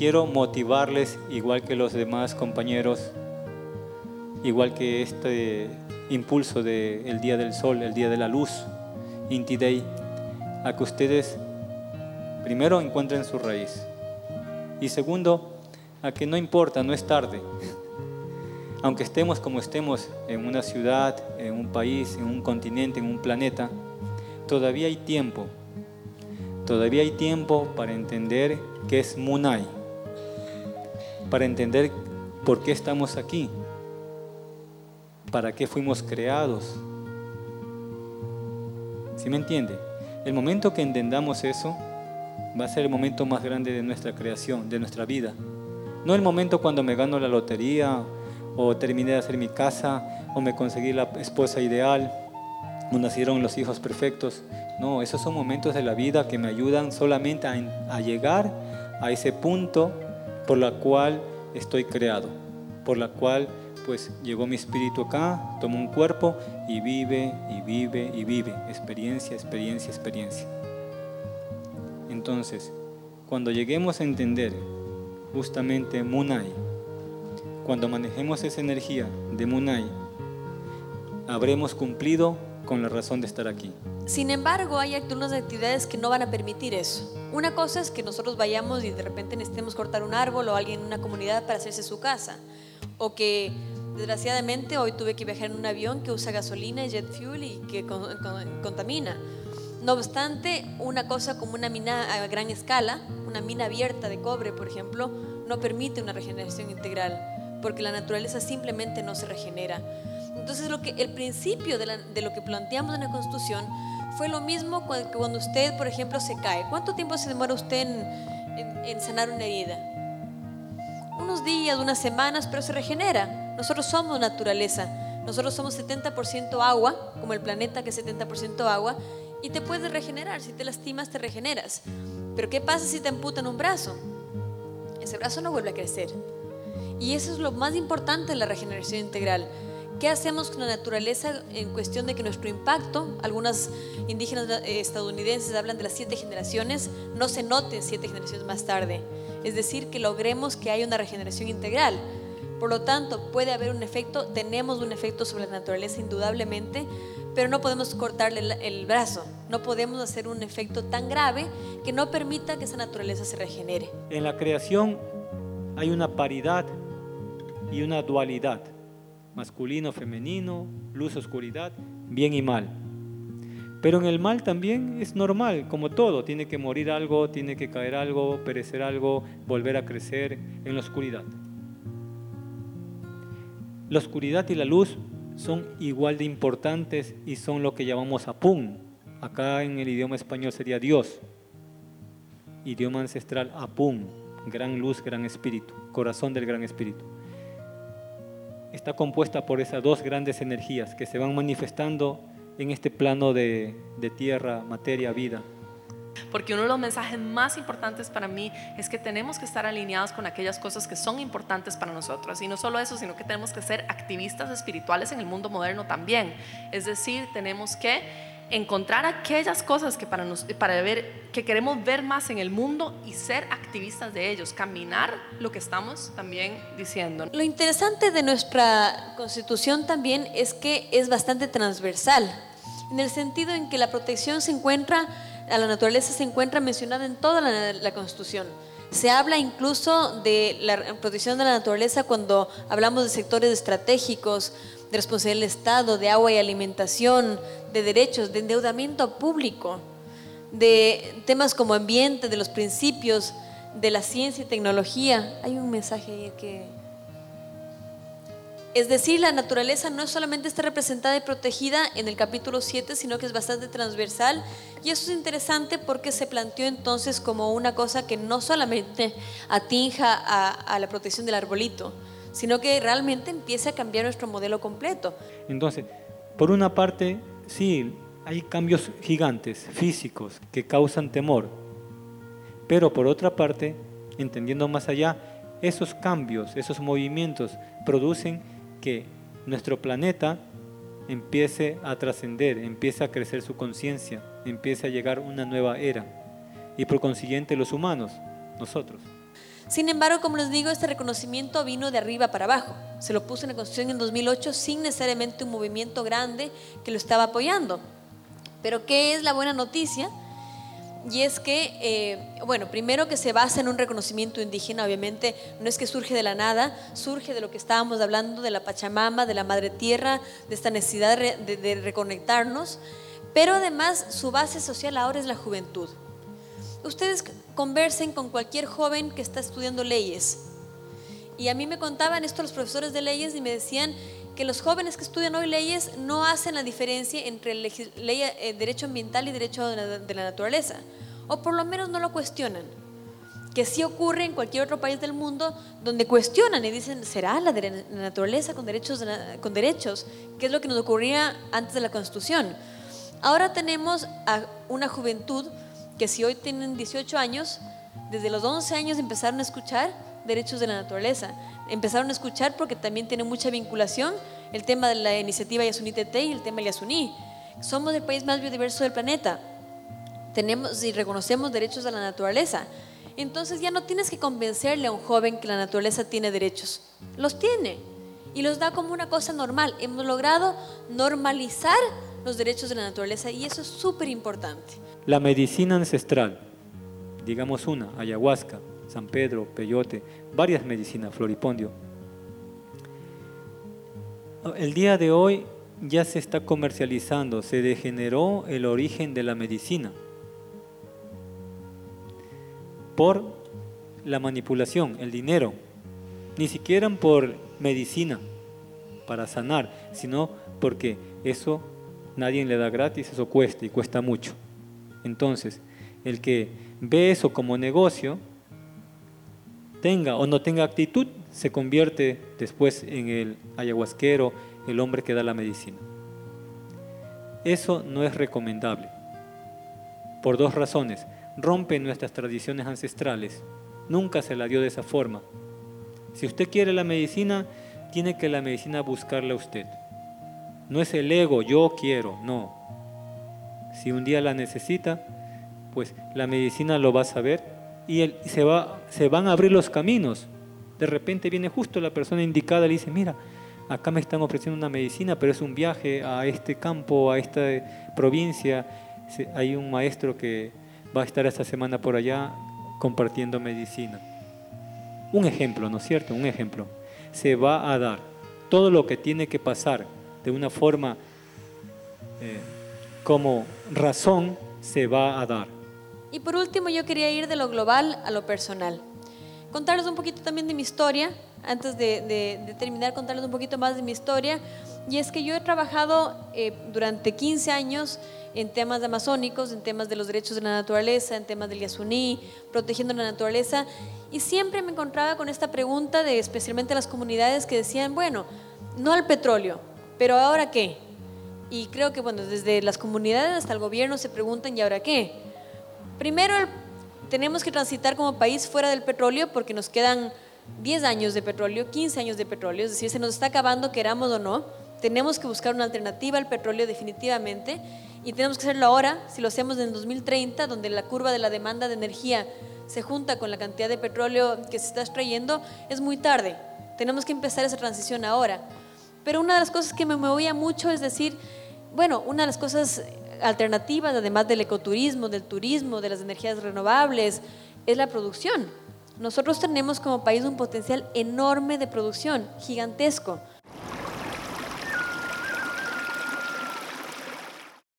quiero motivarles, igual que los demás compañeros, igual que este impulso del Día del Sol, el Día de la Luz, Inti Day, a que ustedes primero encuentren su raíz y segundo, a que no importa, no es tarde. Aunque estemos como estemos en una ciudad, en un país, en un continente, en un planeta, todavía hay tiempo. Todavía hay tiempo para entender qué es Munai, para entender por qué estamos aquí, para qué fuimos creados. ¿Sí me entiende? El momento que entendamos eso va a ser el momento más grande de nuestra creación, de nuestra vida. No el momento cuando me gano la lotería o terminé de hacer mi casa o me conseguí la esposa ideal o nacieron los hijos perfectos. No, esos son momentos de la vida que me ayudan solamente a, a llegar a ese punto por la cual estoy creado, por la cual pues llegó mi espíritu acá, tomó un cuerpo y vive y vive y vive, experiencia, experiencia, experiencia. Entonces, cuando lleguemos a entender justamente Munai, cuando manejemos esa energía de Munai, habremos cumplido con la razón de estar aquí. Sin embargo, hay algunas actividades que no van a permitir eso. Una cosa es que nosotros vayamos y de repente necesitemos cortar un árbol o alguien en una comunidad para hacerse su casa. O que desgraciadamente hoy tuve que viajar en un avión que usa gasolina y jet fuel y que contamina. No obstante, una cosa como una mina a gran escala, una mina abierta de cobre, por ejemplo, no permite una regeneración integral, porque la naturaleza simplemente no se regenera. Entonces, lo que, el principio de, lo que planteamos en la Constitución fue lo mismo que cuando usted, por ejemplo, se cae. ¿Cuánto tiempo se demora usted en sanar una herida? Unos días, unas semanas, pero se regenera. Nosotros somos naturaleza. Nosotros somos 70% agua, como el planeta que es 70% agua, y te puedes regenerar. Si te lastimas, te regeneras. Pero ¿qué pasa si te amputan un brazo? Ese brazo no vuelve a crecer. Y eso es lo más importante de la regeneración integral. ¿Qué hacemos con la naturaleza en cuestión de que nuestro impacto, algunas indígenas eh, estadounidenses hablan de las siete generaciones, no se noten siete generaciones más tarde? Es decir, que logremos que haya una regeneración integral. Por lo tanto, puede haber un efecto, tenemos un efecto sobre la naturaleza indudablemente, pero no podemos cortarle el, brazo, no podemos hacer un efecto tan grave que no permita que esa naturaleza se regenere. En la creación hay una paridad y una dualidad, masculino, femenino, luz, oscuridad, bien y mal. Pero en el mal también es normal, como todo, tiene que morir algo, tiene que caer algo, perecer algo, volver a crecer en la oscuridad. La oscuridad y la luz son igual de importantes y son lo que llamamos apun. Acá en el idioma español sería Dios. Idioma ancestral apun, gran luz, gran espíritu, corazón del gran espíritu. Está compuesta por esas dos grandes energías que se van manifestando en este plano de, de tierra, materia, vida porque uno de los mensajes más importantes para mí es que tenemos que estar alineados con aquellas cosas que son importantes para nosotros. Y no solo eso, sino que tenemos que ser activistas espirituales en el mundo moderno también. Es decir, tenemos que encontrar aquellas cosas que para, nos, para ver que queremos ver más en el mundo y ser activistas de ellos, caminar lo que estamos también diciendo. Lo interesante de nuestra constitución también es que es bastante transversal, en el sentido en que la protección se encuentra a la naturaleza se encuentra mencionada en toda la, Constitución. Se habla incluso de la protección de la naturaleza cuando hablamos de sectores estratégicos, de responsabilidad del Estado, de agua y alimentación, de derechos, de endeudamiento público, de temas como ambiente, de los principios, de la ciencia y tecnología. Hay un mensaje ahí que es decir, la naturaleza no solamente está representada y protegida en el capítulo 7, sino que es bastante transversal. Y eso es interesante porque se planteó entonces como una cosa que no solamente atinja a, la protección del arbolito, sino que realmente empiece a cambiar nuestro modelo completo. Entonces, por una parte, sí, hay cambios gigantes, físicos, que causan temor. Pero por otra parte, entendiendo más allá, esos cambios, esos movimientos producen que nuestro planeta empiece a trascender, empiece a crecer su conciencia, empiece a llegar una nueva era y por consiguiente los humanos, nosotros. Sin embargo, como les digo, este reconocimiento vino de arriba para abajo. Se lo puso en la Constitución en 2008 sin necesariamente un movimiento grande que lo estaba apoyando. Pero ¿qué es la buena noticia? Y es que, eh, bueno, primero que se basa en un reconocimiento indígena, obviamente no es que surge de la nada, surge de lo que estábamos hablando, de la Pachamama, de la Madre Tierra, de esta necesidad de, de reconectarnos, pero además su base social ahora es la juventud. Ustedes conversen con cualquier joven que está estudiando leyes. Y a mí me contaban esto los profesores de leyes y me decían que los jóvenes que estudian hoy leyes no hacen la diferencia entre ley, eh, derecho ambiental y derecho de la, naturaleza, o por lo menos no lo cuestionan. Que sí ocurre en cualquier otro país del mundo donde cuestionan y dicen, ¿será la, de la naturaleza con derechos, con derechos? ¿Qué es lo que nos ocurría antes de la Constitución? Ahora tenemos a una juventud que si hoy tienen 18 años, desde los 11 años empezaron a escuchar derechos de la naturaleza. Empezaron a escuchar porque también tiene mucha vinculación el tema de la iniciativa Yasuní TT y el tema Yasuní. Somos el país más biodiverso del planeta. Tenemos y reconocemos derechos de la naturaleza. Entonces ya no tienes que convencerle a un joven que la naturaleza tiene derechos. Los tiene y los da como una cosa normal. Hemos logrado normalizar los derechos de la naturaleza y eso es súper importante. La medicina ancestral, digamos una, ayahuasca, San Pedro, peyote, varias medicinas, floripondio. El día de hoy ya se está comercializando, se degeneró el origen de la medicina por la manipulación, el dinero, ni siquiera por medicina para sanar, sino porque eso nadie le da gratis, eso cuesta y cuesta mucho. Entonces, el que ve eso como negocio, tenga o no tenga actitud, se convierte después en el ayahuasquero, el hombre que da la medicina. Eso no es recomendable. Por dos razones. Rompe nuestras tradiciones ancestrales. Nunca se la dio de esa forma. Si usted quiere la medicina, tiene que la medicina buscarla a usted. No es el ego, yo quiero, no. Si un día la necesita, pues la medicina lo va a saber y se, va, se van a abrir los caminos. De repente viene justo la persona indicada y le dice, mira, acá me están ofreciendo una medicina, pero es un viaje a este campo, a esta provincia. Hay un maestro que va a estar esta semana por allá compartiendo medicina. Un ejemplo, ¿no es cierto? Un ejemplo. Se va a dar todo lo que tiene que pasar de una forma eh, como razón se va a dar. Y por último, yo quería ir de lo global a lo personal. Contarles un poquito también de mi historia, antes de, terminar, contarles un poquito más de mi historia. Y es que yo he trabajado eh, durante 15 años en temas amazónicos, en temas de los derechos de la naturaleza, en temas del Yasuní, protegiendo la naturaleza. Y siempre me encontraba con esta pregunta de especialmente las comunidades que decían, bueno, no al petróleo, pero ahora qué? Y creo que, bueno, desde las comunidades hasta el gobierno se preguntan, ¿y ahora qué? Primero, tenemos que transitar como país fuera del petróleo porque nos quedan 10 años de petróleo, 15 años de petróleo, es decir, se nos está acabando, queramos o no. Tenemos que buscar una alternativa al petróleo definitivamente y tenemos que hacerlo ahora, si lo hacemos en 2030, donde la curva de la demanda de energía se junta con la cantidad de petróleo que se está extrayendo, es muy tarde. Tenemos que empezar esa transición ahora. Pero una de las cosas que me movía mucho es decir, bueno, una de las cosas alternativas, además del ecoturismo, del turismo, de las energías renovables, es la producción. Nosotros tenemos como país un potencial enorme de producción, gigantesco.